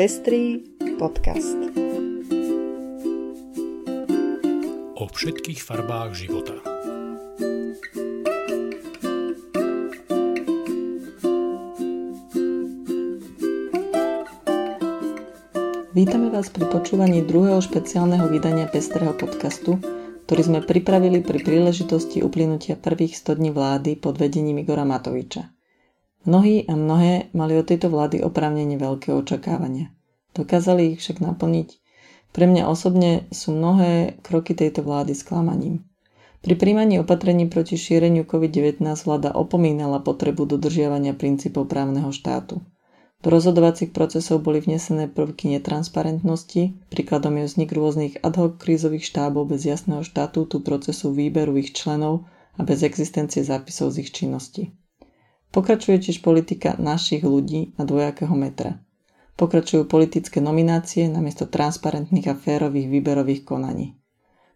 Pestrý podcast. O všetkých farbách života. Vítame vás pri počúvaní druhého špeciálneho vydania Pestrého podcastu, ktorý sme pripravili pri príležitosti uplynutia prvých 100 dní vlády pod vedením Igora Matoviča. Mnohí a mnohé mali od tejto vlády oprávnene veľké očakávania. Dokázali ich však naplniť? Pre mňa osobne sú mnohé kroky tejto vlády sklamaním. Pri príjmaní opatrení proti šíreniu COVID-19 vláda opomínala potrebu dodržiavania princípov právneho štátu. Do rozhodovacích procesov boli vnesené prvky netransparentnosti, príkladom je vznik rôznych ad hoc krízových štábov bez jasného štatútu procesu výberu ich členov a bez existencie zápisov z ich činnosti. Pokračuje tiež politika našich ľudí na dvojakého metra. Pokračujú politické nominácie namiesto transparentných a férových výberových konaní.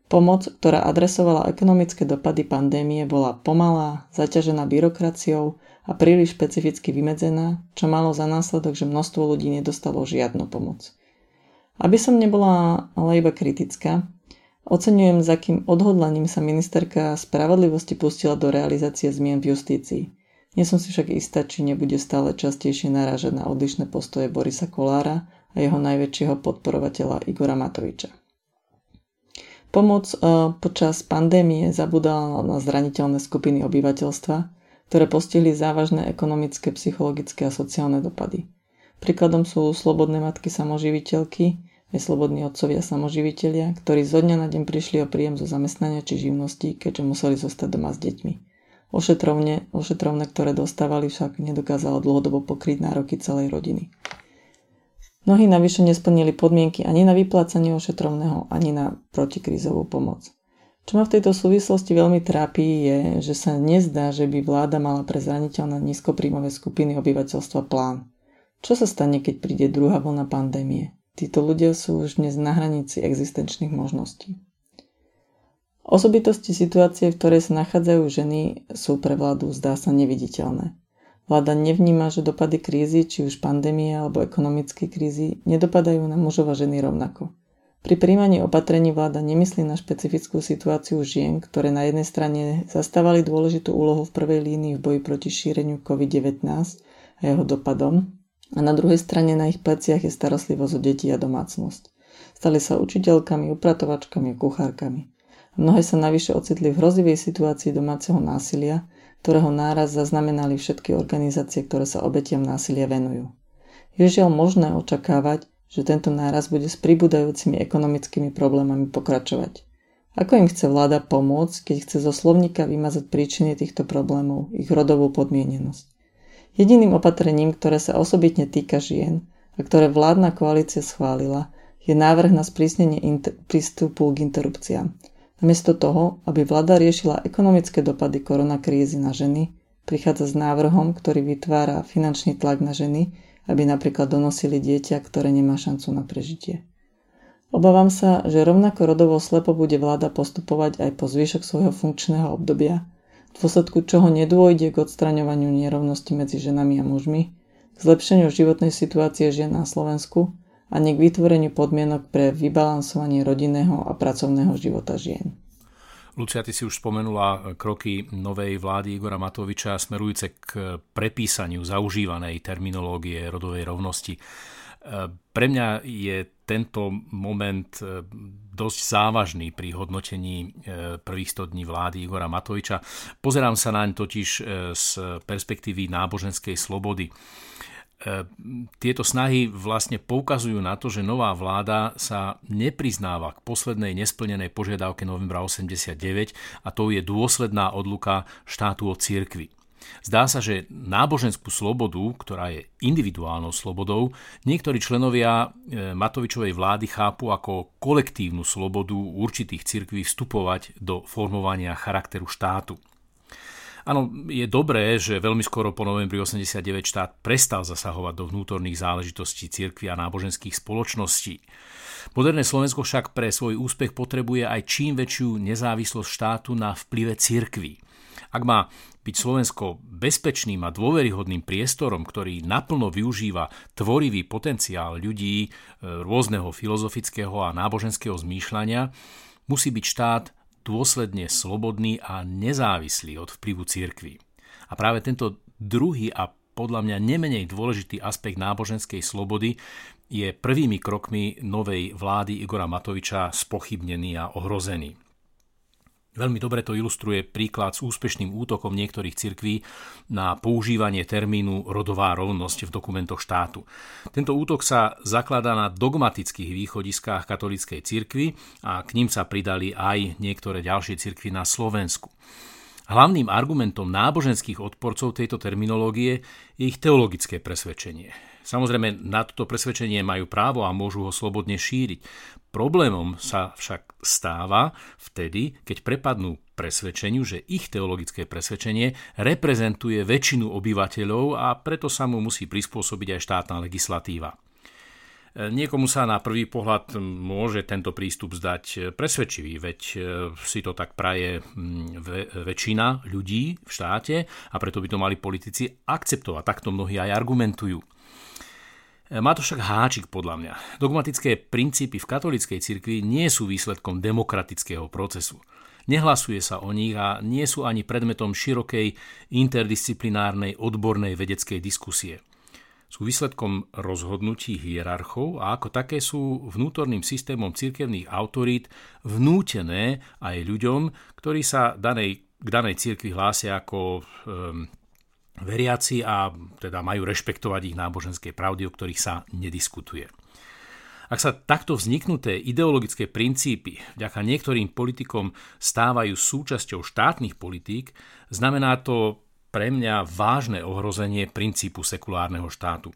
Pomoc, ktorá adresovala ekonomické dopady pandémie, bola pomalá, zaťažená byrokraciou a príliš špecificky vymedzená, čo malo za následok, že množstvo ľudí nedostalo žiadnu pomoc. Aby som nebola ale iba kritická, oceňujem, za kým odhodlaním sa ministerka spravodlivosti pustila do realizácie zmien v justícii. Nie som si však istá, či nebude stále častejšie narážať na odlišné postoje Borisa Kolára a jeho najväčšieho podporovateľa Igora Matoviča. Pomoc uh, počas pandémie zabudala na zraniteľné skupiny obyvateľstva, ktoré postihli závažné ekonomické, psychologické a sociálne dopady. Príkladom sú slobodné matky samoživiteľky, aj slobodní otcovia samoživiteľia, ktorí zo dňa na deň prišli o príjem zo zamestnania či živnosti, keďže museli zostať doma s deťmi. Ošetrovne, ošetrovne, ktoré dostávali, však nedokázalo dlhodobo pokryť nároky celej rodiny. Mnohí navyše nesplnili podmienky ani na vyplácanie ošetrovného, ani na protikrízovú pomoc. Čo ma v tejto súvislosti veľmi trápi je, že sa nezdá, že by vláda mala pre zraniteľné nízkopríjmové skupiny obyvateľstva plán. Čo sa stane, keď príde druhá vlna pandémie? Títo ľudia sú už dnes na hranici existenčných možností. Osobitosti situácie, v ktorej sa nachádzajú ženy, sú pre vládu zdá sa neviditeľné. Vláda nevníma, že dopady krízy, či už pandémie alebo ekonomické krízy, nedopadajú na mužov a ženy rovnako. Pri príjmaní opatrení vláda nemyslí na špecifickú situáciu žien, ktoré na jednej strane zastávali dôležitú úlohu v prvej línii v boji proti šíreniu COVID-19 a jeho dopadom, a na druhej strane na ich pleciach je starostlivosť o deti a domácnosť. Stali sa učiteľkami, upratovačkami kuchárkami. Mnohé sa navyše ocitli v hrozivej situácii domáceho násilia, ktorého náraz zaznamenali všetky organizácie, ktoré sa obetiam násilia venujú. Je žiaľ možné očakávať, že tento náraz bude s pribúdajúcimi ekonomickými problémami pokračovať. Ako im chce vláda pomôcť, keď chce zo slovníka vymazať príčiny týchto problémov, ich rodovú podmienenosť? Jediným opatrením, ktoré sa osobitne týka žien a ktoré vládna koalícia schválila, je návrh na sprísnenie prístupu k interrupciám – Namiesto toho, aby vláda riešila ekonomické dopady koronakrízy na ženy, prichádza s návrhom, ktorý vytvára finančný tlak na ženy, aby napríklad donosili dieťa, ktoré nemá šancu na prežitie. Obávam sa, že rovnako rodovo slepo bude vláda postupovať aj po zvyšok svojho funkčného obdobia, v dôsledku čoho nedôjde k odstraňovaniu nerovnosti medzi ženami a mužmi, k zlepšeniu životnej situácie žien na Slovensku ani k vytvoreniu podmienok pre vybalansovanie rodinného a pracovného života žien. Lucia, ty si už spomenula kroky novej vlády Igora Matoviča smerujúce k prepísaniu zaužívanej terminológie rodovej rovnosti. Pre mňa je tento moment dosť závažný pri hodnotení prvých 100 dní vlády Igora Matoviča. Pozerám sa naň totiž z perspektívy náboženskej slobody. E, tieto snahy vlastne poukazujú na to, že nová vláda sa nepriznáva k poslednej nesplnenej požiadavke novembra 89 a to je dôsledná odluka štátu od cirkvi. Zdá sa, že náboženskú slobodu, ktorá je individuálnou slobodou, niektorí členovia e, Matovičovej vlády chápu ako kolektívnu slobodu určitých cirkví vstupovať do formovania charakteru štátu. Áno, je dobré, že veľmi skoro po novembri 89 štát prestal zasahovať do vnútorných záležitostí cirkvi a náboženských spoločností. Moderné Slovensko však pre svoj úspech potrebuje aj čím väčšiu nezávislosť štátu na vplyve cirkvi. Ak má byť Slovensko bezpečným a dôveryhodným priestorom, ktorý naplno využíva tvorivý potenciál ľudí e, rôzneho filozofického a náboženského zmýšľania, musí byť štát dôsledne slobodný a nezávislý od vplyvu cirkvy. A práve tento druhý a podľa mňa nemenej dôležitý aspekt náboženskej slobody je prvými krokmi novej vlády Igora Matoviča spochybnený a ohrozený. Veľmi dobre to ilustruje príklad s úspešným útokom niektorých cirkví na používanie termínu rodová rovnosť v dokumentoch štátu. Tento útok sa zakladá na dogmatických východiskách katolíckej cirkvy a k ním sa pridali aj niektoré ďalšie cirkvy na Slovensku. Hlavným argumentom náboženských odporcov tejto terminológie je ich teologické presvedčenie. Samozrejme, na toto presvedčenie majú právo a môžu ho slobodne šíriť. Problémom sa však stáva vtedy, keď prepadnú presvedčeniu, že ich teologické presvedčenie reprezentuje väčšinu obyvateľov a preto sa mu musí prispôsobiť aj štátna legislatíva. Niekomu sa na prvý pohľad môže tento prístup zdať presvedčivý, veď e, si to tak praje väčšina ľudí v štáte a preto by to mali politici akceptovať. Takto mnohí aj argumentujú. E, má to však háčik podľa mňa. Dogmatické princípy v katolíckej cirkvi nie sú výsledkom demokratického procesu. Nehlasuje sa o nich a nie sú ani predmetom širokej interdisciplinárnej odbornej vedeckej diskusie sú výsledkom rozhodnutí hierarchov a ako také sú vnútorným systémom cirkevných autorít vnútené aj ľuďom, ktorí sa danej, k danej cirkvi hlásia ako um, veriaci a teda majú rešpektovať ich náboženské pravdy, o ktorých sa nediskutuje. Ak sa takto vzniknuté ideologické princípy vďaka niektorým politikom stávajú súčasťou štátnych politík, znamená to pre mňa vážne ohrozenie princípu sekulárneho štátu.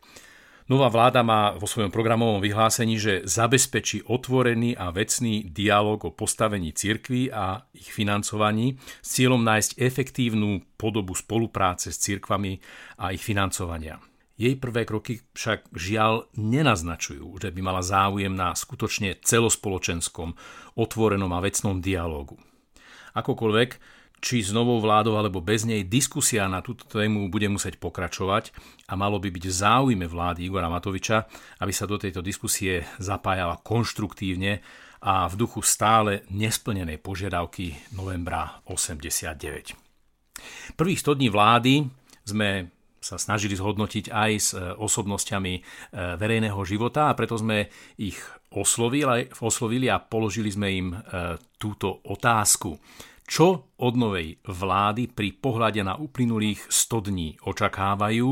Nová vláda má vo svojom programovom vyhlásení, že zabezpečí otvorený a vecný dialog o postavení cirkví a ich financovaní s cieľom nájsť efektívnu podobu spolupráce s cirkvami a ich financovania. Jej prvé kroky však žiaľ nenaznačujú, že by mala záujem na skutočne celospoločenskom, otvorenom a vecnom dialogu. Akokoľvek, či s novou vládou alebo bez nej, diskusia na túto tému bude musieť pokračovať a malo by byť v záujme vlády Igora Matoviča, aby sa do tejto diskusie zapájala konštruktívne a v duchu stále nesplnenej požiadavky novembra 89. Prvých 100 dní vlády sme sa snažili zhodnotiť aj s e, osobnosťami e, verejného života a preto sme ich oslovili, oslovili a položili sme im e, túto otázku čo od novej vlády pri pohľade na uplynulých 100 dní očakávajú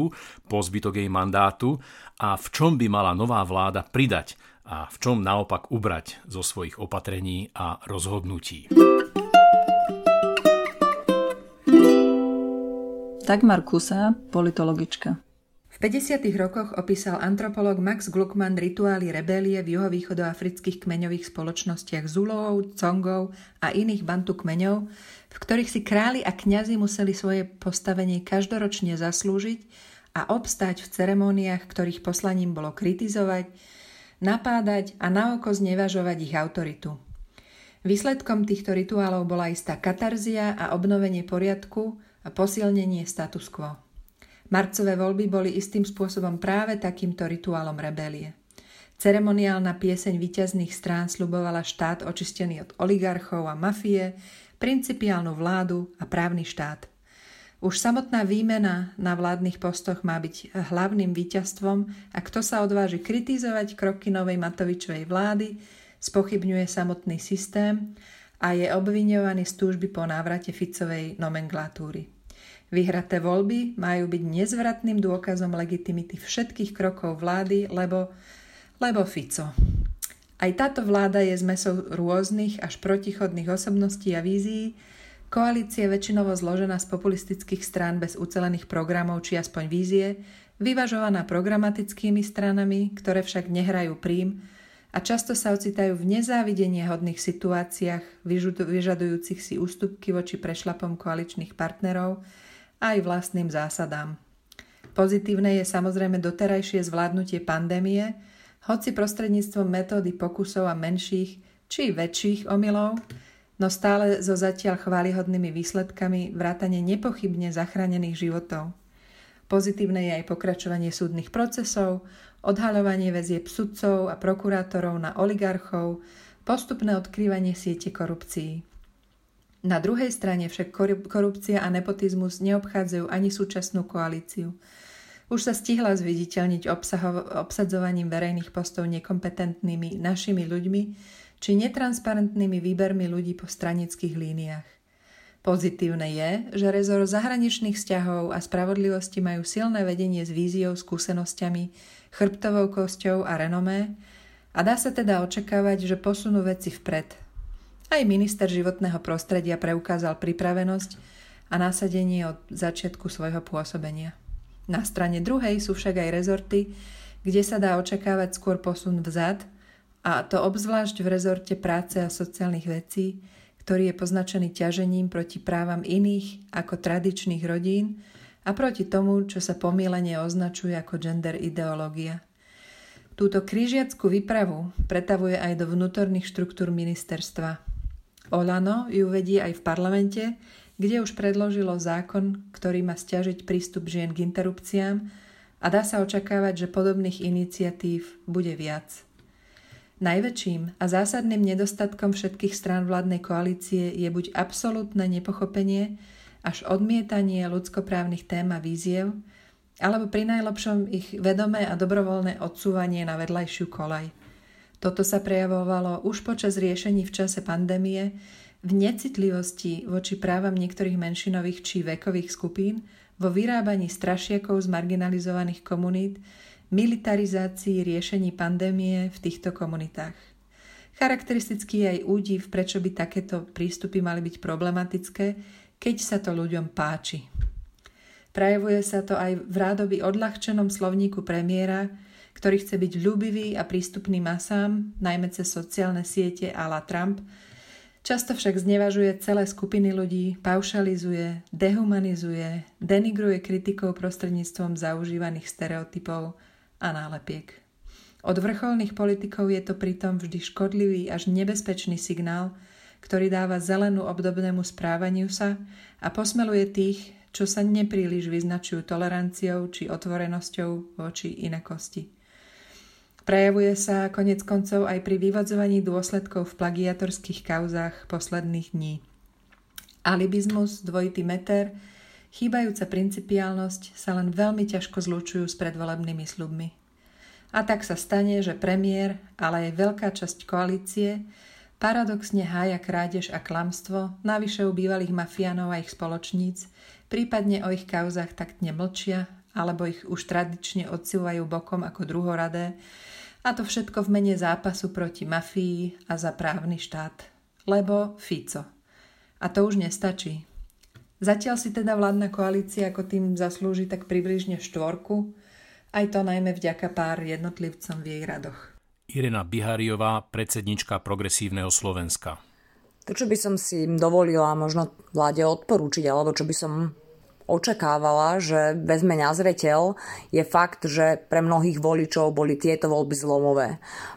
po zbytok jej mandátu a v čom by mala nová vláda pridať a v čom naopak ubrať zo svojich opatrení a rozhodnutí. Dagmar Kusa, politologička. V 50. rokoch opísal antropolog Max Gluckman rituály rebélie v juhovýchodoafrických kmeňových spoločnostiach Zulov, Congov a iných bantu kmeňov, v ktorých si králi a kňazi museli svoje postavenie každoročne zaslúžiť a obstať v ceremóniách, ktorých poslaním bolo kritizovať, napádať a naoko znevažovať ich autoritu. Výsledkom týchto rituálov bola istá katarzia a obnovenie poriadku a posilnenie status quo. Marcové voľby boli istým spôsobom práve takýmto rituálom rebelie. Ceremoniálna pieseň víťazných strán slubovala štát očistený od oligarchov a mafie, principiálnu vládu a právny štát. Už samotná výmena na vládnych postoch má byť hlavným víťazstvom a kto sa odváži kritizovať kroky novej Matovičovej vlády, spochybňuje samotný systém a je obviňovaný z túžby po návrate Ficovej nomenklatúry. Vyhraté voľby majú byť nezvratným dôkazom legitimity všetkých krokov vlády, lebo, lebo Fico. Aj táto vláda je zmesou rôznych až protichodných osobností a vízií, koalícia väčšinovo zložená z populistických strán bez ucelených programov či aspoň vízie, vyvažovaná programatickými stranami, ktoré však nehrajú príjm a často sa ocitajú v nezávidenie hodných situáciách, vyžadujúcich si ústupky voči prešlapom koaličných partnerov, aj vlastným zásadám. Pozitívne je samozrejme doterajšie zvládnutie pandémie, hoci prostredníctvom metódy pokusov a menších či väčších omylov, no stále so zatiaľ chválihodnými výsledkami vrátane nepochybne zachránených životov. Pozitívne je aj pokračovanie súdnych procesov, odhaľovanie väzieb sudcov a prokurátorov na oligarchov, postupné odkrývanie siete korupcií. Na druhej strane však korupcia a nepotizmus neobchádzajú ani súčasnú koalíciu. Už sa stihla zviditeľniť obsaho- obsadzovaním verejných postov nekompetentnými našimi ľuďmi či netransparentnými výbermi ľudí po stranických líniách. Pozitívne je, že rezor zahraničných vzťahov a spravodlivosti majú silné vedenie s víziou, skúsenosťami, chrbtovou kosťou a renomé a dá sa teda očakávať, že posunú veci vpred, aj minister životného prostredia preukázal pripravenosť a násadenie od začiatku svojho pôsobenia. Na strane druhej sú však aj rezorty, kde sa dá očakávať skôr posun vzad, a to obzvlášť v rezorte práce a sociálnych vecí, ktorý je poznačený ťažením proti právam iných ako tradičných rodín a proti tomu, čo sa pomílenie označuje ako gender ideológia. Túto krížiackú výpravu pretavuje aj do vnútorných štruktúr ministerstva. Olano ju vedie aj v parlamente, kde už predložilo zákon, ktorý má stiažiť prístup žien k interrupciám a dá sa očakávať, že podobných iniciatív bude viac. Najväčším a zásadným nedostatkom všetkých strán vládnej koalície je buď absolútne nepochopenie až odmietanie ľudskoprávnych tém a víziev, alebo pri najlepšom ich vedomé a dobrovoľné odsúvanie na vedľajšiu kolaj. Toto sa prejavovalo už počas riešení v čase pandémie v necitlivosti voči právam niektorých menšinových či vekových skupín, vo vyrábaní strašiakov z marginalizovaných komunít, militarizácii riešení pandémie v týchto komunitách. Charakteristický je aj údiv, prečo by takéto prístupy mali byť problematické, keď sa to ľuďom páči. Prejavuje sa to aj v rádoby odľahčenom slovníku premiéra, ktorý chce byť ľúbivý a prístupný masám, najmä cez sociálne siete a la Trump, často však znevažuje celé skupiny ľudí, paušalizuje, dehumanizuje, denigruje kritikov prostredníctvom zaužívaných stereotypov a nálepiek. Od vrcholných politikov je to pritom vždy škodlivý až nebezpečný signál, ktorý dáva zelenú obdobnému správaniu sa a posmeluje tých, čo sa nepríliš vyznačujú toleranciou či otvorenosťou voči inakosti. Prejavuje sa konec koncov aj pri vyvodzovaní dôsledkov v plagiatorských kauzách posledných dní. Alibizmus, dvojitý meter, chýbajúca principiálnosť sa len veľmi ťažko zlúčujú s predvolebnými slubmi. A tak sa stane, že premiér, ale aj veľká časť koalície paradoxne hája krádež a klamstvo, navyše u bývalých mafiánov a ich spoločníc, prípadne o ich kauzách taktne mlčia, alebo ich už tradične odsúvajú bokom ako druhoradé, a to všetko v mene zápasu proti mafii a za právny štát. Lebo Fico. A to už nestačí. Zatiaľ si teda vládna koalícia ako tým zaslúži tak približne štvorku, aj to najmä vďaka pár jednotlivcom v jej radoch. Irena Bihariová, predsednička Progresívneho Slovenska. To, čo by som si dovolila možno vláde odporúčiť, alebo čo by som očakávala, že vezme na zreteľ, je fakt, že pre mnohých voličov boli tieto voľby zlomové.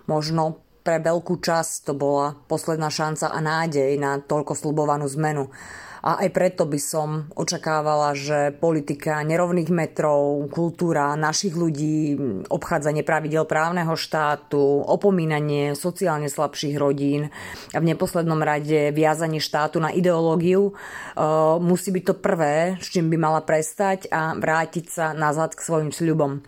Možno pre veľkú časť to bola posledná šanca a nádej na toľko slubovanú zmenu. A aj preto by som očakávala, že politika nerovných metrov, kultúra našich ľudí, obchádzanie pravidel právneho štátu, opomínanie sociálne slabších rodín a v neposlednom rade viazanie štátu na ideológiu e, musí byť to prvé, s čím by mala prestať a vrátiť sa nazad k svojim sľubom.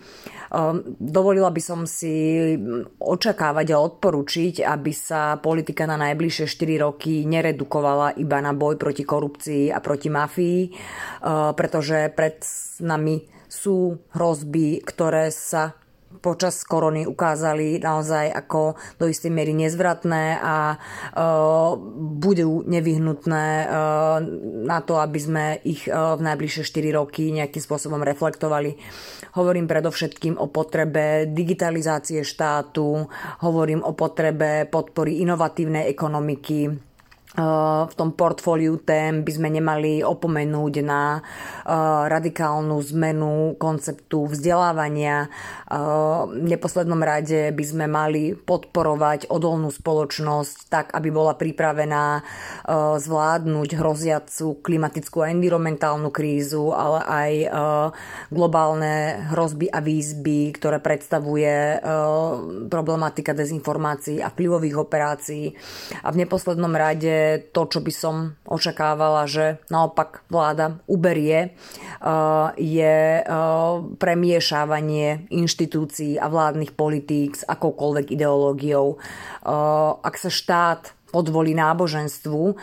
Ehm, dovolila by som si očakávať a odporučiť, aby sa politika na najbližšie 4 roky neredukovala iba na boj proti korupcii a proti mafii, ehm, pretože pred nami sú hrozby, ktoré sa počas korony ukázali naozaj ako do istej miery nezvratné a uh, budú nevyhnutné uh, na to, aby sme ich uh, v najbližšie 4 roky nejakým spôsobom reflektovali. Hovorím predovšetkým o potrebe digitalizácie štátu, hovorím o potrebe podpory inovatívnej ekonomiky, v tom portfóliu tém by sme nemali opomenúť na radikálnu zmenu konceptu vzdelávania. V neposlednom rade by sme mali podporovať odolnú spoločnosť tak, aby bola pripravená zvládnuť hroziacu klimatickú a environmentálnu krízu, ale aj globálne hrozby a výzby, ktoré predstavuje problematika dezinformácií a vplyvových operácií. A v neposlednom rade to, čo by som očakávala, že naopak vláda uberie, uh, je uh, premiešávanie inštitúcií a vládnych politík s akoukoľvek ideológiou. Uh, ak sa štát podvolí náboženstvu,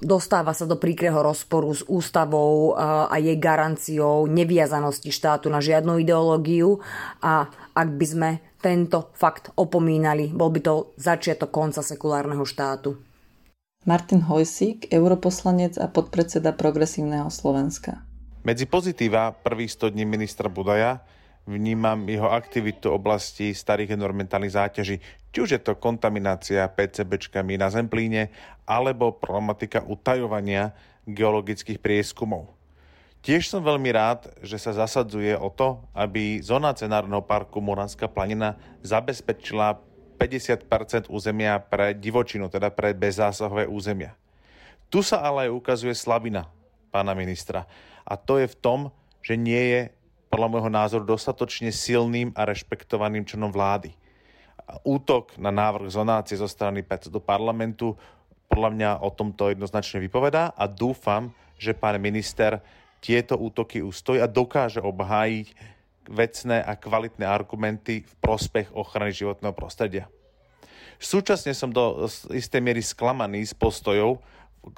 dostáva sa do príkreho rozporu s ústavou a jej garanciou neviazanosti štátu na žiadnu ideológiu a ak by sme tento fakt opomínali, bol by to začiatok konca sekulárneho štátu. Martin Hojsík, europoslanec a podpredseda Progresívneho Slovenska. Medzi pozitíva prvých 100 dní ministra Budaja vnímam jeho aktivitu v oblasti starých environmentálnych záťaží, či už je to kontaminácia PCBčkami na Zemplíne, alebo problematika utajovania geologických prieskumov. Tiež som veľmi rád, že sa zasadzuje o to, aby zonácia Národného parku Moranská planina zabezpečila 50% územia pre divočinu, teda pre bezzásahové územia. Tu sa ale ukazuje slabina pána ministra. A to je v tom, že nie je podľa môjho názoru dostatočne silným a rešpektovaným členom vlády. Útok na návrh zonácie zo strany do parlamentu podľa mňa o tomto jednoznačne vypovedá a dúfam, že pán minister tieto útoky ustojí a dokáže obhájiť vecné a kvalitné argumenty v prospech ochrany životného prostredia. Súčasne som do istej miery sklamaný z postojov,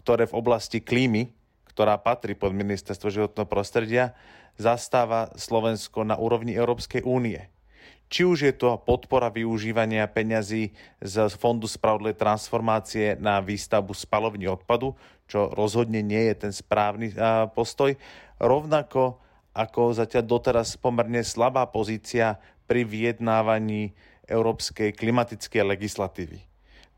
ktoré v oblasti klímy, ktorá patrí pod ministerstvo životného prostredia, zastáva Slovensko na úrovni Európskej únie. Či už je to podpora využívania peňazí z Fondu spravodlivej transformácie na výstavbu spalovní odpadu, čo rozhodne nie je ten správny postoj, rovnako ako zatiaľ doteraz pomerne slabá pozícia pri vyjednávaní európskej klimatickej legislatívy.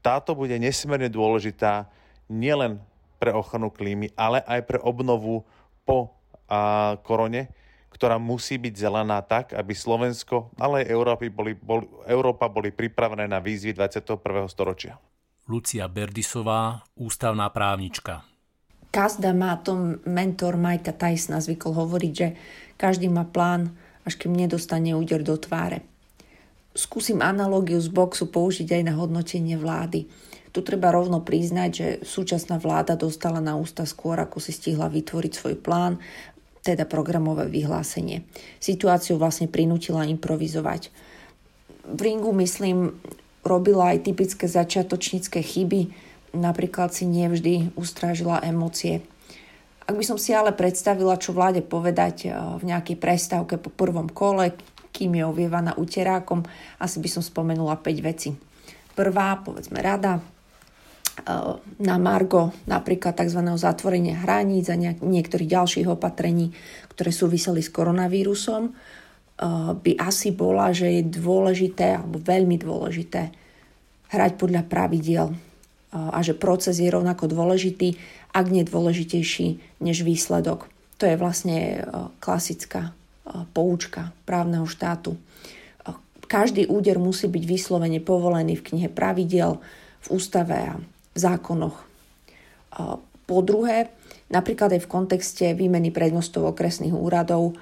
Táto bude nesmierne dôležitá nielen pre ochranu klímy, ale aj pre obnovu po a, korone, ktorá musí byť zelená tak, aby Slovensko, ale aj Európy boli, bol, Európa boli pripravené na výzvy 21. storočia. Lucia Berdisová, ústavná právnička. Kazda má to mentor Majka Tysona zvykol hovoriť, že každý má plán, až kým nedostane úder do tváre. Skúsim analogiu z boxu použiť aj na hodnotenie vlády. Tu treba rovno priznať, že súčasná vláda dostala na ústa skôr, ako si stihla vytvoriť svoj plán, teda programové vyhlásenie. Situáciu vlastne prinútila improvizovať. V ringu, myslím, robila aj typické začiatočnícke chyby, napríklad si nevždy ustrážila emócie. Ak by som si ale predstavila, čo vláde povedať eh, v nejakej prestávke po prvom kole, kým je ovievaná uterákom, asi by som spomenula 5 veci. Prvá, povedzme, rada eh, na Margo napríklad tzv. zatvorenia hraníc a niektorých ďalších opatrení, ktoré súviseli s koronavírusom, eh, by asi bola, že je dôležité alebo veľmi dôležité hrať podľa pravidiel a že proces je rovnako dôležitý, ak nie dôležitejší než výsledok. To je vlastne e, klasická e, poučka právneho štátu. E, každý úder musí byť vyslovene povolený v knihe pravidel, v ústave a v zákonoch. Po druhé, napríklad aj v kontexte výmeny prednostov okresných úradov,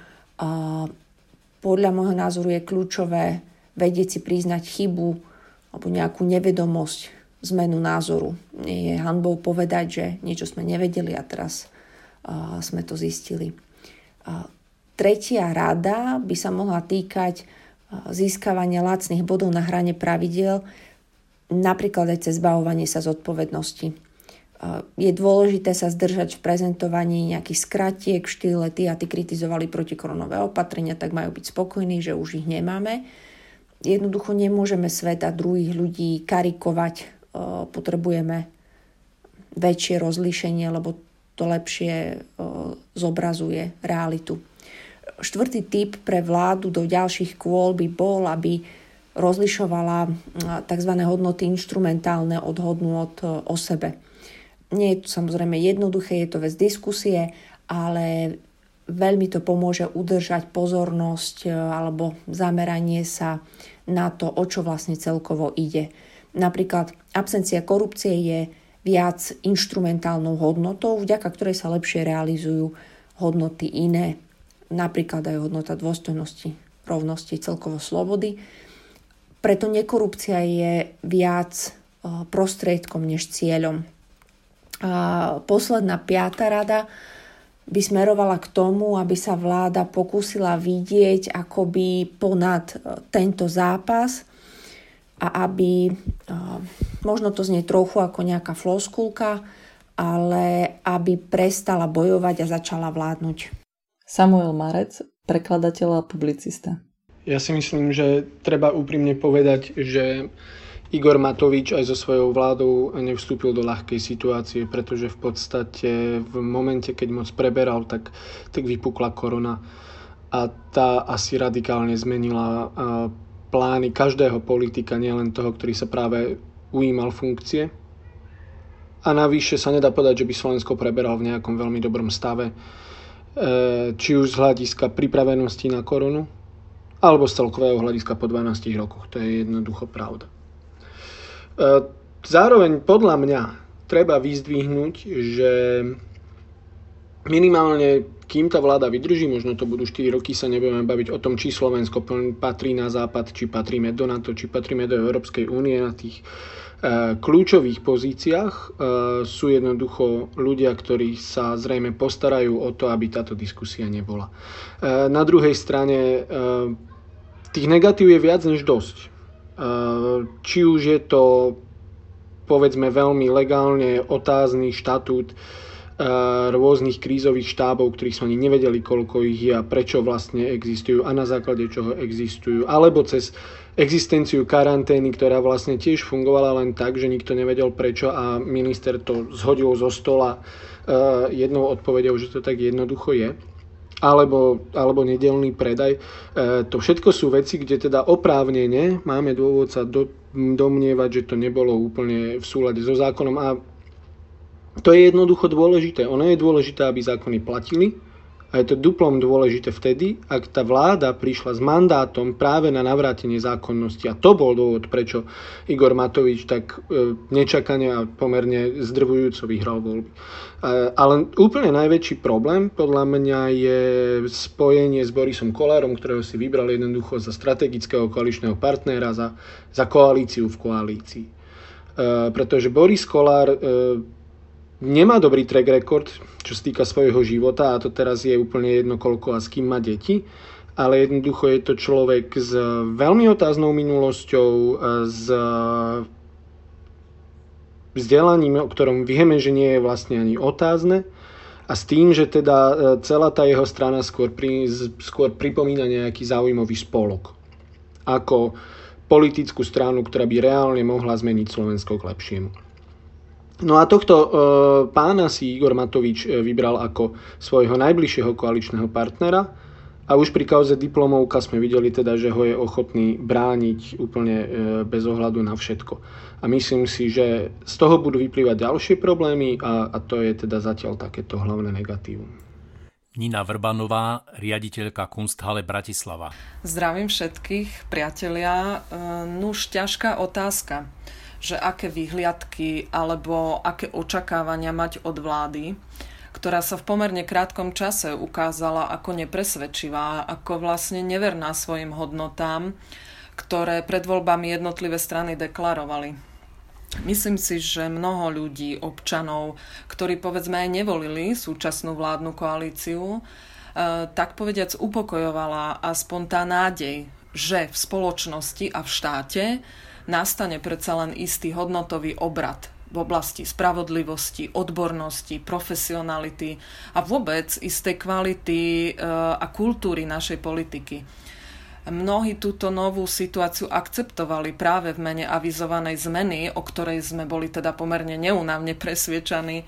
podľa môjho názoru je kľúčové vedieť si priznať chybu alebo nejakú nevedomosť zmenu názoru. Nie je hanbou povedať, že niečo sme nevedeli a teraz uh, sme to zistili. Uh, tretia rada by sa mohla týkať uh, získavania lacných bodov na hrane pravidel, napríklad aj cez zbavovanie sa zodpovednosti. Uh, je dôležité sa zdržať v prezentovaní nejakých skratiek štýle ty a ty kritizovali protikoronové opatrenia, tak majú byť spokojní, že už ich nemáme. Jednoducho nemôžeme svet druhých ľudí karikovať potrebujeme väčšie rozlíšenie, lebo to lepšie zobrazuje realitu. Štvrtý typ pre vládu do ďalších kôl by bol, aby rozlišovala tzv. hodnoty instrumentálne od hodnôt o sebe. Nie je to samozrejme jednoduché, je to vec diskusie, ale veľmi to pomôže udržať pozornosť e, alebo zameranie sa na to, o čo vlastne celkovo ide. Napríklad absencia korupcie je viac inštrumentálnou hodnotou, vďaka ktorej sa lepšie realizujú hodnoty iné, napríklad aj hodnota dôstojnosti, rovnosti, celkovo slobody. Preto nekorupcia je viac e, prostriedkom než cieľom. A posledná piata rada by smerovala k tomu, aby sa vláda pokúsila vidieť akoby ponad e, tento zápas a aby, e, možno to znie trochu ako nejaká floskulka, ale aby prestala bojovať a začala vládnuť. Samuel Marec, prekladateľ a publicista. Ja si myslím, že treba úprimne povedať, že Igor Matovič aj so svojou vládou nevstúpil do ľahkej situácie, pretože v podstate v momente, keď moc preberal, tak, tak vypukla korona a tá asi radikálne zmenila plány každého politika, nielen toho, ktorý sa práve ujímal funkcie. A navyše sa nedá povedať, že by Slovensko preberal v nejakom veľmi dobrom stave, e, či už z hľadiska pripravenosti na koronu, alebo z celkového hľadiska po 12 rokoch. To je jednoducho pravda. E, zároveň podľa mňa treba vyzdvihnúť, že minimálne kým tá vláda vydrží, možno to budú 4 roky, sa nebudeme baviť o tom, či Slovensko patrí na západ, či patríme do NATO, či patríme do Európskej únie na tých e, kľúčových pozíciách e, sú jednoducho ľudia, ktorí sa zrejme postarajú o to, aby táto diskusia nebola. Na druhej strane tých negatív je viac než dosť. Či už je to povedzme veľmi legálne otázny štatút rôznych krízových štábov, ktorých sme ani nevedeli, koľko ich je a prečo vlastne existujú a na základe čoho existujú, alebo cez existenciu karantény, ktorá vlastne tiež fungovala len tak, že nikto nevedel prečo a minister to zhodil zo stola ehm, jednou odpovedou, že to tak jednoducho je alebo, alebo nedelný predaj. E, to všetko sú veci, kde teda oprávnene máme dôvod sa do, domnievať, že to nebolo úplne v súlade so zákonom a to je jednoducho dôležité. Ono je dôležité, aby zákony platili, a je to duplom dôležité vtedy, ak tá vláda prišla s mandátom práve na navrátenie zákonnosti. A to bol dôvod, prečo Igor Matovič tak e, nečakane a pomerne zdrvujúco vyhral voľby. E, ale úplne najväčší problém podľa mňa je spojenie s Borisom Kolárom, ktorého si vybral jednoducho za strategického koaličného partnera, za, za koalíciu v koalícii. E, pretože Boris Kolár nemá dobrý track record, čo sa týka svojho života a to teraz je úplne jedno koľko a s kým má deti, ale jednoducho je to človek s veľmi otáznou minulosťou, s vzdelaním, o ktorom vieme, že nie je vlastne ani otázne a s tým, že teda e, celá tá jeho strana skôr, pri, skôr pripomína nejaký záujmový spolok ako politickú stranu, ktorá by reálne mohla zmeniť Slovensko k lepšiemu. No a tohto e, pána si Igor Matovič e, vybral ako svojho najbližšieho koaličného partnera a už pri kauze diplomovka sme videli teda, že ho je ochotný brániť úplne e, bez ohľadu na všetko. A myslím si, že z toho budú vyplývať ďalšie problémy a, a to je teda zatiaľ takéto hlavné negatívum. Nina Vrbanová, riaditeľka Kunsthalle Bratislava. Zdravím všetkých, priatelia. Nuž, ťažká otázka že aké vyhliadky alebo aké očakávania mať od vlády, ktorá sa v pomerne krátkom čase ukázala ako nepresvedčivá, ako vlastne neverná svojim hodnotám, ktoré pred voľbami jednotlivé strany deklarovali. Myslím si, že mnoho ľudí, občanov, ktorí povedzme aj nevolili súčasnú vládnu koalíciu, eh, tak povediac upokojovala aspoň tá nádej, že v spoločnosti a v štáte nastane predsa len istý hodnotový obrad v oblasti spravodlivosti, odbornosti, profesionality a vôbec istej kvality e, a kultúry našej politiky. Mnohí túto novú situáciu akceptovali práve v mene avizovanej zmeny, o ktorej sme boli teda pomerne neunávne presviečaní. E,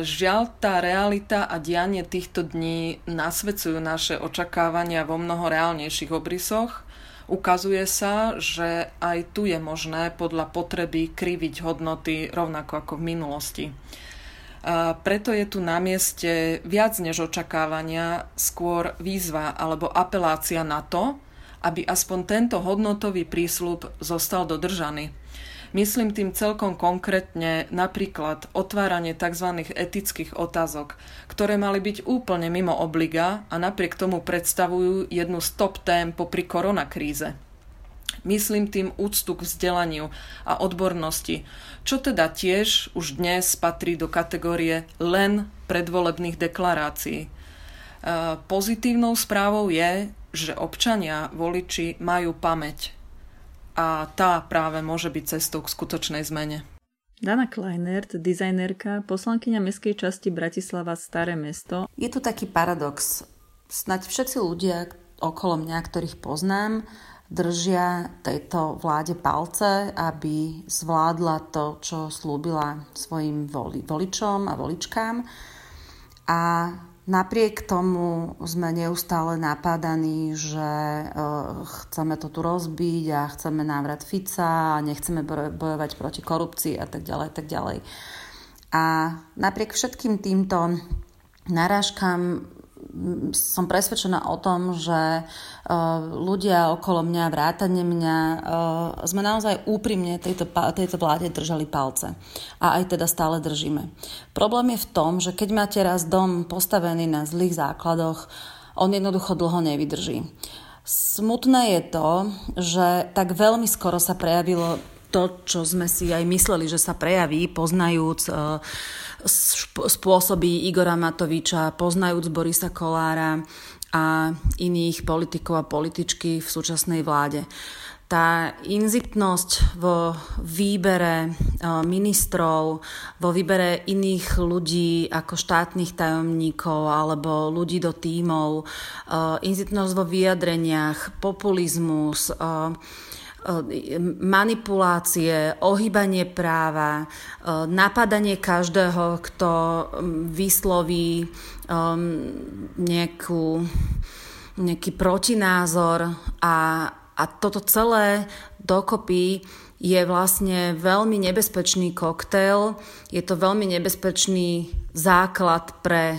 žiaľ, tá realita a dianie týchto dní nasvedcujú naše očakávania vo mnoho reálnejších obrysoch Ukazuje sa, že aj tu je možné podľa potreby kriviť hodnoty rovnako ako v minulosti. Preto je tu na mieste viac než očakávania, skôr výzva alebo apelácia na to, aby aspoň tento hodnotový prísľub zostal dodržaný. Myslím tým celkom konkrétne napríklad otváranie tzv. etických otázok, ktoré mali byť úplne mimo obliga a napriek tomu predstavujú jednu z top tém popri koronakríze. Myslím tým úctu k vzdelaniu a odbornosti, čo teda tiež už dnes patrí do kategórie len predvolebných deklarácií. E, pozitívnou správou je, že občania, voliči majú pamäť a tá práve môže byť cestou k skutočnej zmene. Dana Kleinert, dizajnerka, poslankyňa mestskej časti Bratislava Staré mesto. Je tu taký paradox. Snaď všetci ľudia okolo mňa, ktorých poznám, držia tejto vláde palce, aby zvládla to, čo slúbila svojim voli, voličom a voličkám. A Napriek tomu sme neustále napádaní, že uh, chceme to tu rozbiť a chceme návrat Fica a nechceme bojovať proti korupcii a tak ďalej, tak ďalej. A napriek všetkým týmto narážkam som presvedčená o tom, že uh, ľudia okolo mňa, vrátane mňa, uh, sme naozaj úprimne tejto, tejto vláde držali palce. A aj teda stále držíme. Problém je v tom, že keď máte raz dom postavený na zlých základoch, on jednoducho dlho nevydrží. Smutné je to, že tak veľmi skoro sa prejavilo to, čo sme si aj mysleli, že sa prejaví, poznajúc uh, spôsoby Igora Matoviča, poznajúc Borisa Kolára a iných politikov a političky v súčasnej vláde. Tá inzitnosť vo výbere e, ministrov, vo výbere iných ľudí ako štátnych tajomníkov alebo ľudí do tímov, e, inzitnosť vo vyjadreniach, populizmus, e, manipulácie, ohýbanie práva, napadanie každého, kto vysloví nejakú, nejaký protinázor a, a toto celé dokopy je vlastne veľmi nebezpečný koktail, je to veľmi nebezpečný základ pre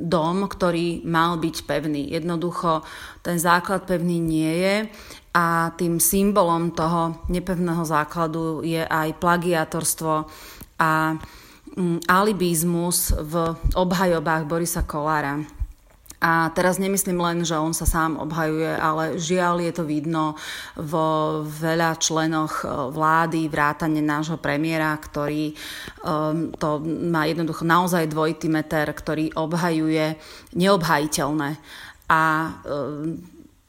dom, ktorý mal byť pevný. Jednoducho ten základ pevný nie je a tým symbolom toho nepevného základu je aj plagiatorstvo a mm, alibizmus v obhajobách Borisa Kolára. A teraz nemyslím len, že on sa sám obhajuje, ale žiaľ je to vidno vo veľa členoch e, vlády, vrátane nášho premiéra, ktorý um, to má jednoducho naozaj dvojitý meter, ktorý obhajuje neobhajiteľné. A um,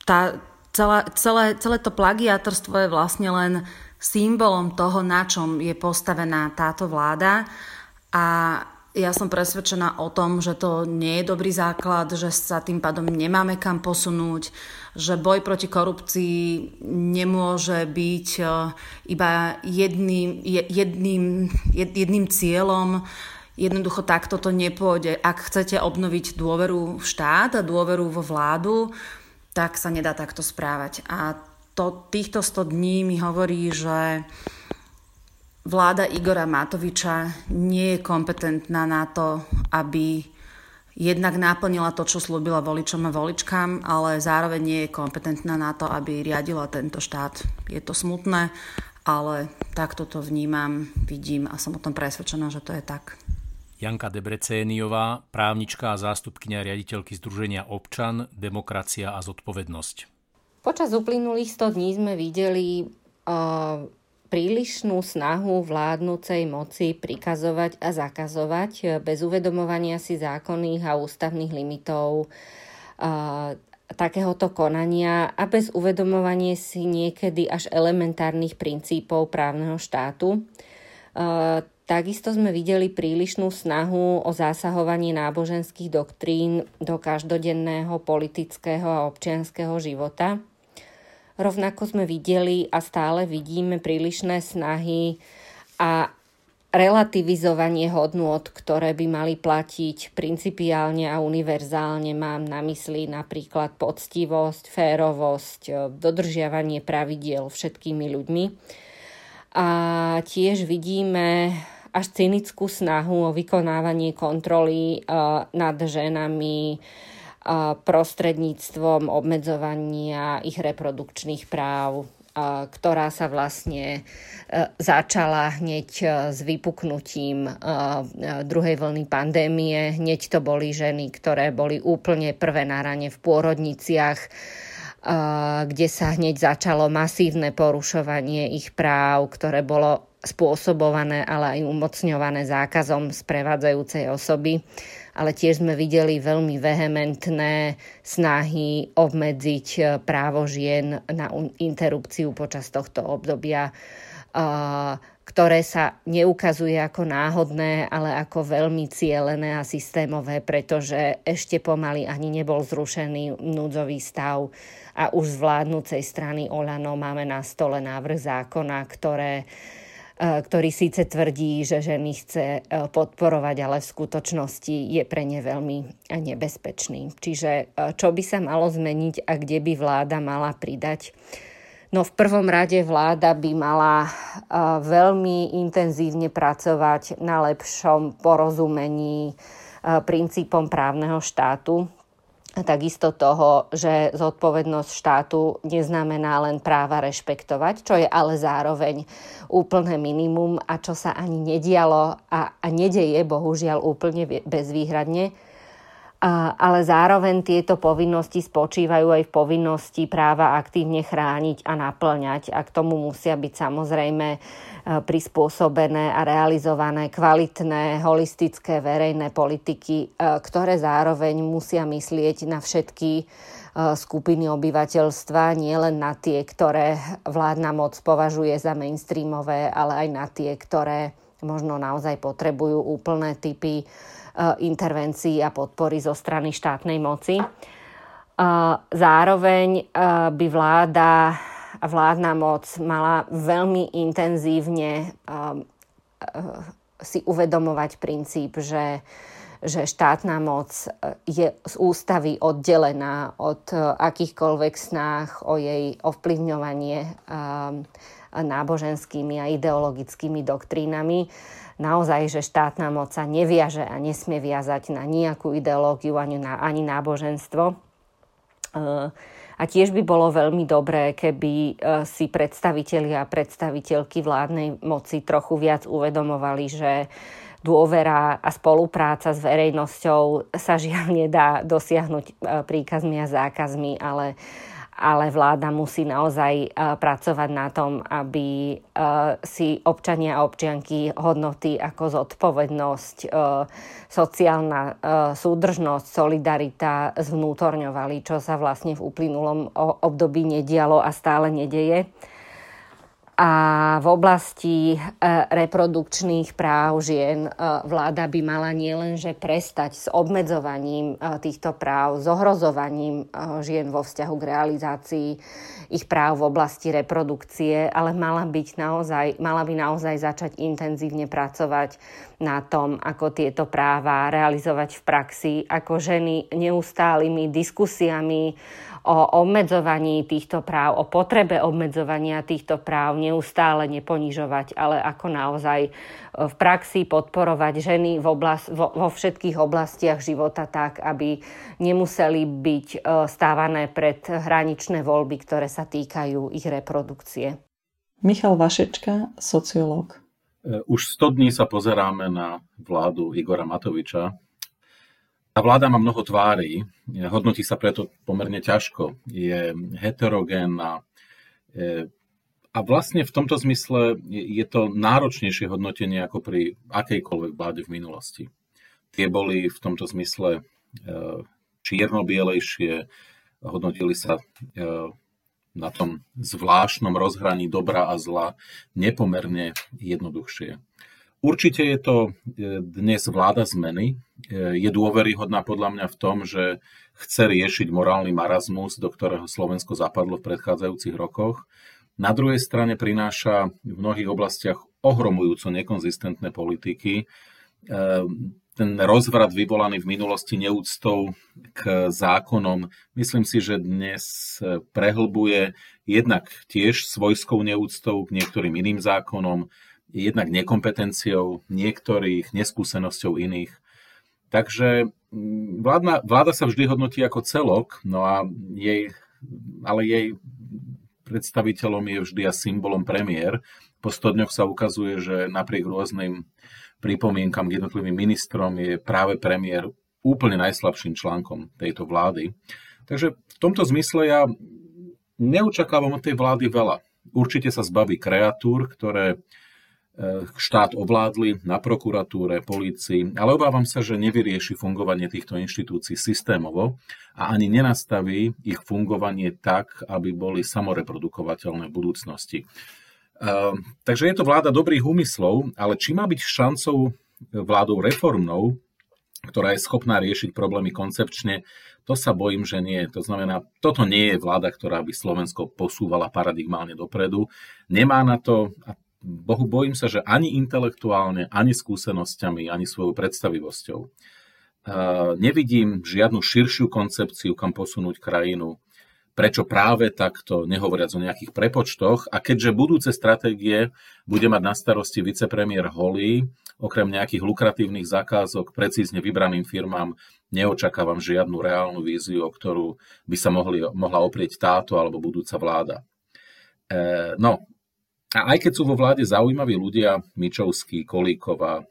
tá, celé, celé, celé to plagiátorstvo je vlastne len symbolom toho, na čom je postavená táto vláda a ja som presvedčená o tom, že to nie je dobrý základ, že sa tým pádom nemáme kam posunúť, že boj proti korupcii nemôže byť e, iba jedným, jedným, jedným cieľom. Jednoducho takto to nepôjde. Ak chcete obnoviť dôveru v štát a dôveru vo vládu, tak sa nedá takto správať. A to, týchto 100 dní mi hovorí, že vláda Igora Matoviča nie je kompetentná na to, aby jednak naplnila to, čo slúbila voličom a voličkám, ale zároveň nie je kompetentná na to, aby riadila tento štát. Je to smutné, ale takto to vnímam, vidím a som o tom presvedčená, že to je tak. Janka Debrecéniová, právnička a zástupkynia riaditeľky Združenia Občan, Demokracia a zodpovednosť. Počas uplynulých 100 dní sme videli uh, prílišnú snahu vládnúcej moci prikazovať a zakazovať bez uvedomovania si zákonných a ústavných limitov uh, takéhoto konania a bez uvedomovania si niekedy až elementárnych princípov právneho štátu. Uh, Takisto sme videli prílišnú snahu o zasahovanie náboženských doktrín do každodenného politického a občianského života. Rovnako sme videli a stále vidíme prílišné snahy a relativizovanie hodnôt, ktoré by mali platiť principiálne a univerzálne. Mám na mysli napríklad poctivosť, férovosť, dodržiavanie pravidiel všetkými ľuďmi. A tiež vidíme až cynickú snahu o vykonávanie kontroly nad ženami, prostredníctvom obmedzovania ich reprodukčných práv, ktorá sa vlastne začala hneď s vypuknutím druhej vlny pandémie. Hneď to boli ženy, ktoré boli úplne prvé na rane v pôrodniciach, kde sa hneď začalo masívne porušovanie ich práv, ktoré bolo spôsobované, ale aj umocňované zákazom sprevádzajúcej osoby. Ale tiež sme videli veľmi vehementné snahy obmedziť eh, právo žien na interrupciu počas tohto obdobia, eh, ktoré sa neukazuje ako náhodné, ale ako veľmi cielené a systémové, pretože ešte pomaly ani nebol zrušený núdzový stav a už z vládnúcej strany Olano máme na stole návrh zákona, ktoré ktorý síce tvrdí, že ženy chce e, podporovať, ale v skutočnosti je pre ne veľmi nebezpečný. Čiže čo by sa malo zmeniť a kde by vláda mala pridať? No v prvom rade vláda by mala veľmi intenzívne pracovať na lepšom porozumení princípom právneho štátu, takisto toho, že zodpovednosť štátu neznamená len práva rešpektovať, čo je ale zároveň úplné minimum a čo sa ani nedialo a, a nedeje bohužiaľ úplne bezvýhradne ale zároveň tieto povinnosti spočívajú aj v povinnosti práva aktívne chrániť a naplňať a k tomu musia byť samozrejme e, prispôsobené a realizované kvalitné, holistické verejné politiky, e, ktoré zároveň musia myslieť na všetky e, skupiny obyvateľstva, nielen na tie, ktoré vládna moc považuje za mainstreamové, ale aj na tie, ktoré možno naozaj potrebujú úplné typy Eh, intervencií a podpory zo strany štátnej moci. Eh, zároveň eh, by vláda a vládna moc mala veľmi intenzívne si uvedomovať princíp, že, že štátna moc je z ústavy oddelená od akýchkoľvek snách o jej ovplyvňovanie náboženskými a ideologickými doktrínami naozaj, že štátna moc sa neviaže a nesmie viazať na nejakú ideológiu ani, na, ani náboženstvo. E, a tiež by bolo veľmi dobré, keby e, si predstavitelia a predstaviteľky vládnej moci trochu viac uvedomovali, že dôvera a spolupráca s verejnosťou sa žiaľ nedá dosiahnuť e, príkazmi a zákazmi, ale ale vláda musí naozaj uh, pracovať na tom, aby uh, si občania a občianky hodnoty ako zodpovednosť, uh, sociálna súdržnosť, solidarita zvnútorňovali, čo sa vlastne v uplynulom období nedialo a stále nedeje. A v oblasti e, reprodukčných práv žien e, vláda by mala nielenže prestať s obmedzovaním e, týchto práv, s ohrozovaním žien vo vzťahu k realizácii ich práv v oblasti reprodukcie, ale mala, byť naozaj, mala by naozaj začať intenzívne pracovať na tom, ako tieto práva realizovať v praxi, ako ženy neustálými diskusiami o obmedzovaní týchto práv, o potrebe obmedzovania týchto práv neustále neponižovať, ale ako naozaj e, v praxi podporovať ženy v oblast, vo, vo všetkých oblastiach života tak, aby nemuseli byť e, stávané pred hraničné voľby, ktoré sa týkajú ich reprodukcie. Michal Vašečka, sociológ. E, už 100 dní sa pozeráme na vládu Igora Matoviča, tá vláda má mnoho tvári, hodnotí sa preto pomerne ťažko, je heterogénna e, a vlastne v tomto zmysle je to náročnejšie hodnotenie ako pri akejkoľvek vláde v minulosti. Tie boli v tomto zmysle čierno-bielejšie, hodnotili sa na tom zvláštnom rozhraní dobra a zla nepomerne jednoduchšie. Určite je to e, dnes vláda zmeny. E, je dôveryhodná podľa mňa v tom, že chce riešiť morálny marazmus, do ktorého Slovensko zapadlo v predchádzajúcich rokoch. Na druhej strane prináša v mnohých oblastiach ohromujúco nekonzistentné politiky. Ten rozvrat vyvolaný v minulosti neúctou k zákonom, myslím si, že dnes prehlbuje jednak tiež svojskou neúctou k niektorým iným zákonom, jednak nekompetenciou niektorých, neskúsenosťou iných. Takže mm, vládna, vláda sa vždy hodnotí ako celok, no a jej, ale jej predstaviteľom je vždy a symbolom premiér. Po 100 dňoch sa ukazuje, že napriek rôznym pripomienkam k jednotlivým ministrom je práve premiér úplne najslabším článkom tejto vlády. Takže v tomto zmysle ja neočakávam od tej vlády veľa. Určite sa zbaví kreatúr, ktoré Eh, štát ovládli na prokuratúre, polícii, ale obávam sa, že nevyrieši fungovanie týchto inštitúcií systémovo a ani nenastaví ich fungovanie tak, aby boli samoreprodukovateľné v budúcnosti. Eh, takže je to vláda dobrých úmyslov, ale či má byť šancou vládou reformnou, ktorá je schopná riešiť problémy koncepčne, to sa bojím, že nie. To znamená, toto nie je vláda, ktorá by Slovensko posúvala paradigmálne dopredu. Nemá na to, a Bohu bojím sa, že ani intelektuálne, ani skúsenosťami, ani svojou predstavivosťou. Nevidím žiadnu širšiu koncepciu, kam posunúť krajinu. Prečo práve takto, nehovoriac o nejakých prepočtoch. A keďže budúce stratégie bude mať na starosti vicepremiér Holý, okrem nejakých lukratívnych zakázok precízne vybraným firmám, neočakávam žiadnu reálnu víziu, o ktorú by sa mohli, mohla oprieť táto alebo budúca vláda. E, no, a aj keď sú vo vláde zaujímaví ľudia, Mičovský, Kolíková,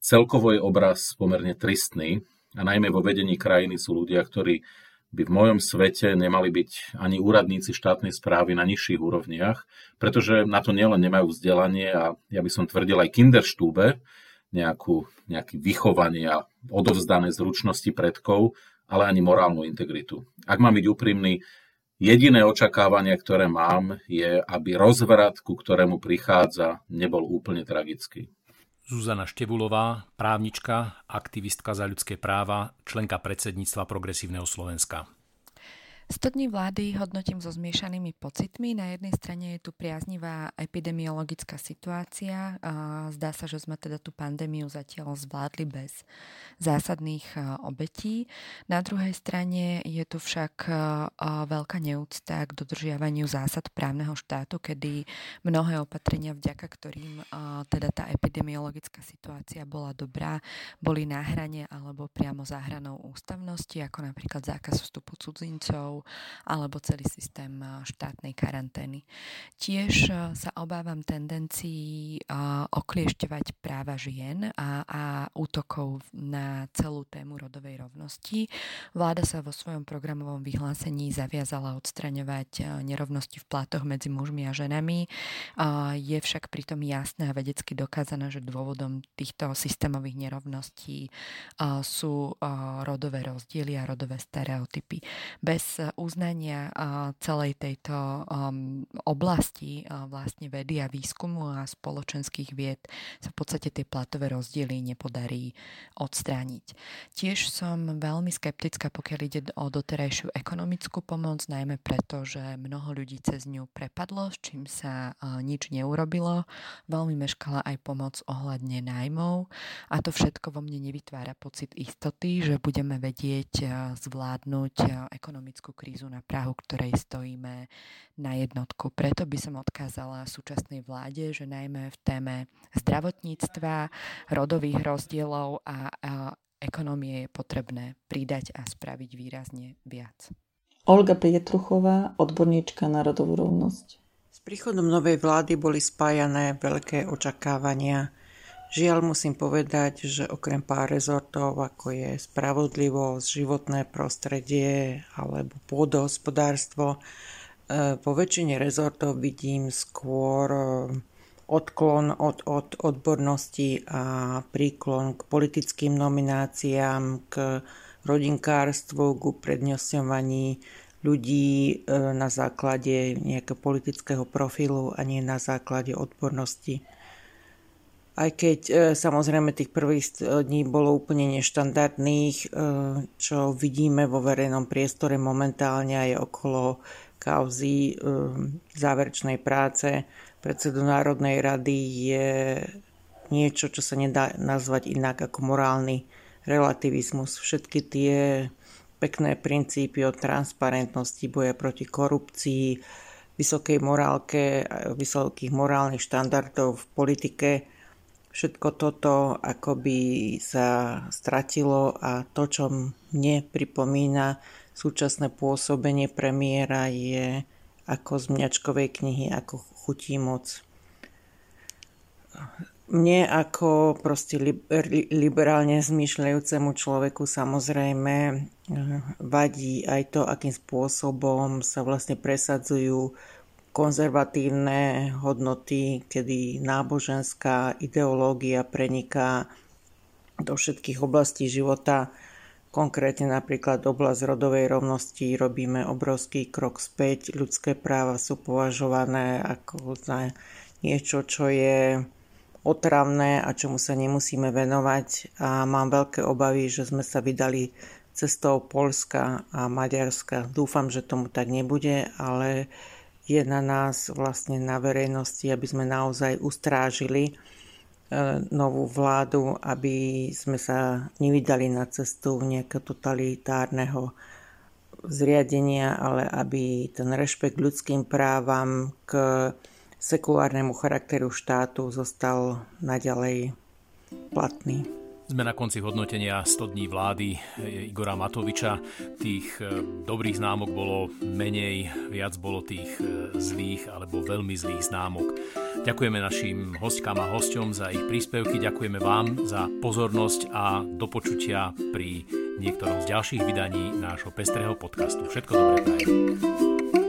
celkovo je obraz pomerne tristný a najmä vo vedení krajiny sú ľudia, ktorí by v mojom svete nemali byť ani úradníci štátnej správy na nižších úrovniach, pretože na to nielen nemajú vzdelanie a ja by som tvrdil aj kinderštúbe, nejakú, nejaké vychovanie a odovzdané zručnosti predkov, ale ani morálnu integritu. Ak mám byť úprimný, Jediné očakávanie, ktoré mám, je, aby rozvrat, ku ktorému prichádza, nebol úplne tragický. Zuzana Števulová, právnička, aktivistka za ľudské práva, členka predsedníctva Progresívneho Slovenska. 100 dní vlády hodnotím so zmiešanými pocitmi. Na jednej strane je tu priaznivá epidemiologická situácia. Zdá sa, že sme teda tú pandémiu zatiaľ zvládli bez zásadných obetí. Na druhej strane je tu však veľká neúcta k dodržiavaniu zásad právneho štátu, kedy mnohé opatrenia, vďaka ktorým teda tá epidemiologická situácia bola dobrá, boli na hrane alebo priamo za hranou ústavnosti, ako napríklad zákaz vstupu cudzincov, alebo celý systém štátnej karantény. Tiež sa obávam tendencií okliešťovať práva žien a, a útokov na celú tému rodovej rovnosti. Vláda sa vo svojom programovom vyhlásení zaviazala odstraňovať nerovnosti v platoch medzi mužmi a ženami. Je však pritom jasné a vedecky dokázané, že dôvodom týchto systémových nerovností sú rodové rozdiely a rodové stereotypy. Bez uznania celej tejto um, oblasti vlastne vedy a výskumu a spoločenských vied sa v podstate tie platové rozdiely nepodarí odstrániť. Tiež som veľmi skeptická, pokiaľ ide o doterajšiu ekonomickú pomoc, najmä preto, že mnoho ľudí cez ňu prepadlo, s čím sa nič neurobilo. Veľmi meškala aj pomoc ohľadne nájmov a to všetko vo mne nevytvára pocit istoty, že budeme vedieť zvládnuť ekonomickú krízu na Prahu, ktorej stojíme na jednotku. Preto by som odkázala súčasnej vláde, že najmä v téme zdravotníctva, rodových rozdielov a, a ekonomie je potrebné pridať a spraviť výrazne viac. Olga Pietruchová, odborníčka na rodovú rovnosť. S príchodom novej vlády boli spájané veľké očakávania Žiaľ musím povedať, že okrem pár rezortov, ako je spravodlivosť, životné prostredie alebo pôdohospodárstvo, e, po väčšine rezortov vidím skôr e, odklon od, od odbornosti a príklon k politickým nomináciám, k rodinkárstvu, k uprednostňovaní ľudí e, na základe nejakého politického profilu a nie na základe odbornosti aj keď e, samozrejme tých prvých dní bolo úplne neštandardných, e, čo vidíme vo verejnom priestore momentálne aj okolo kauzy e, záverečnej práce predsedu Národnej rady je niečo, čo sa nedá nazvať inak ako morálny relativizmus. Všetky tie pekné princípy o transparentnosti, boja proti korupcii, vysokej morálke, vysokých morálnych štandardov v politike, všetko toto akoby sa stratilo a to, čo mne pripomína súčasné pôsobenie premiéra je ako z mňačkovej knihy, ako chutí moc. Mne ako proste liberálne zmýšľajúcemu človeku samozrejme eh, vadí aj to, akým spôsobom sa vlastne presadzujú konzervatívne hodnoty, kedy náboženská ideológia preniká do všetkých oblastí života. Konkrétne napríklad oblasť rodovej rovnosti robíme obrovský krok späť. Ľudské práva sú považované ako za niečo, čo je otravné a čomu sa nemusíme venovať a mám veľké obavy, že sme sa vydali cestou Polska a Maďarska. Dúfam, že tomu tak nebude, ale je na nás vlastne na verejnosti, aby sme naozaj ustrážili e, novú vládu, aby sme sa nevydali na cestu nejakého totalitárneho zriadenia, ale aby ten rešpekt ľudským právam k sekulárnemu charakteru štátu zostal naďalej platný. Sme na konci hodnotenia 100 dní vlády Igora Matoviča. Tých e, dobrých známok bolo menej, viac bolo tých e, zlých alebo veľmi zlých známok. Ďakujeme našim hostkám a hosťom za ich príspevky, ďakujeme vám za pozornosť a do počutia pri niektorom z ďalších vydaní nášho pestrého podcastu. Všetko dobré prajem.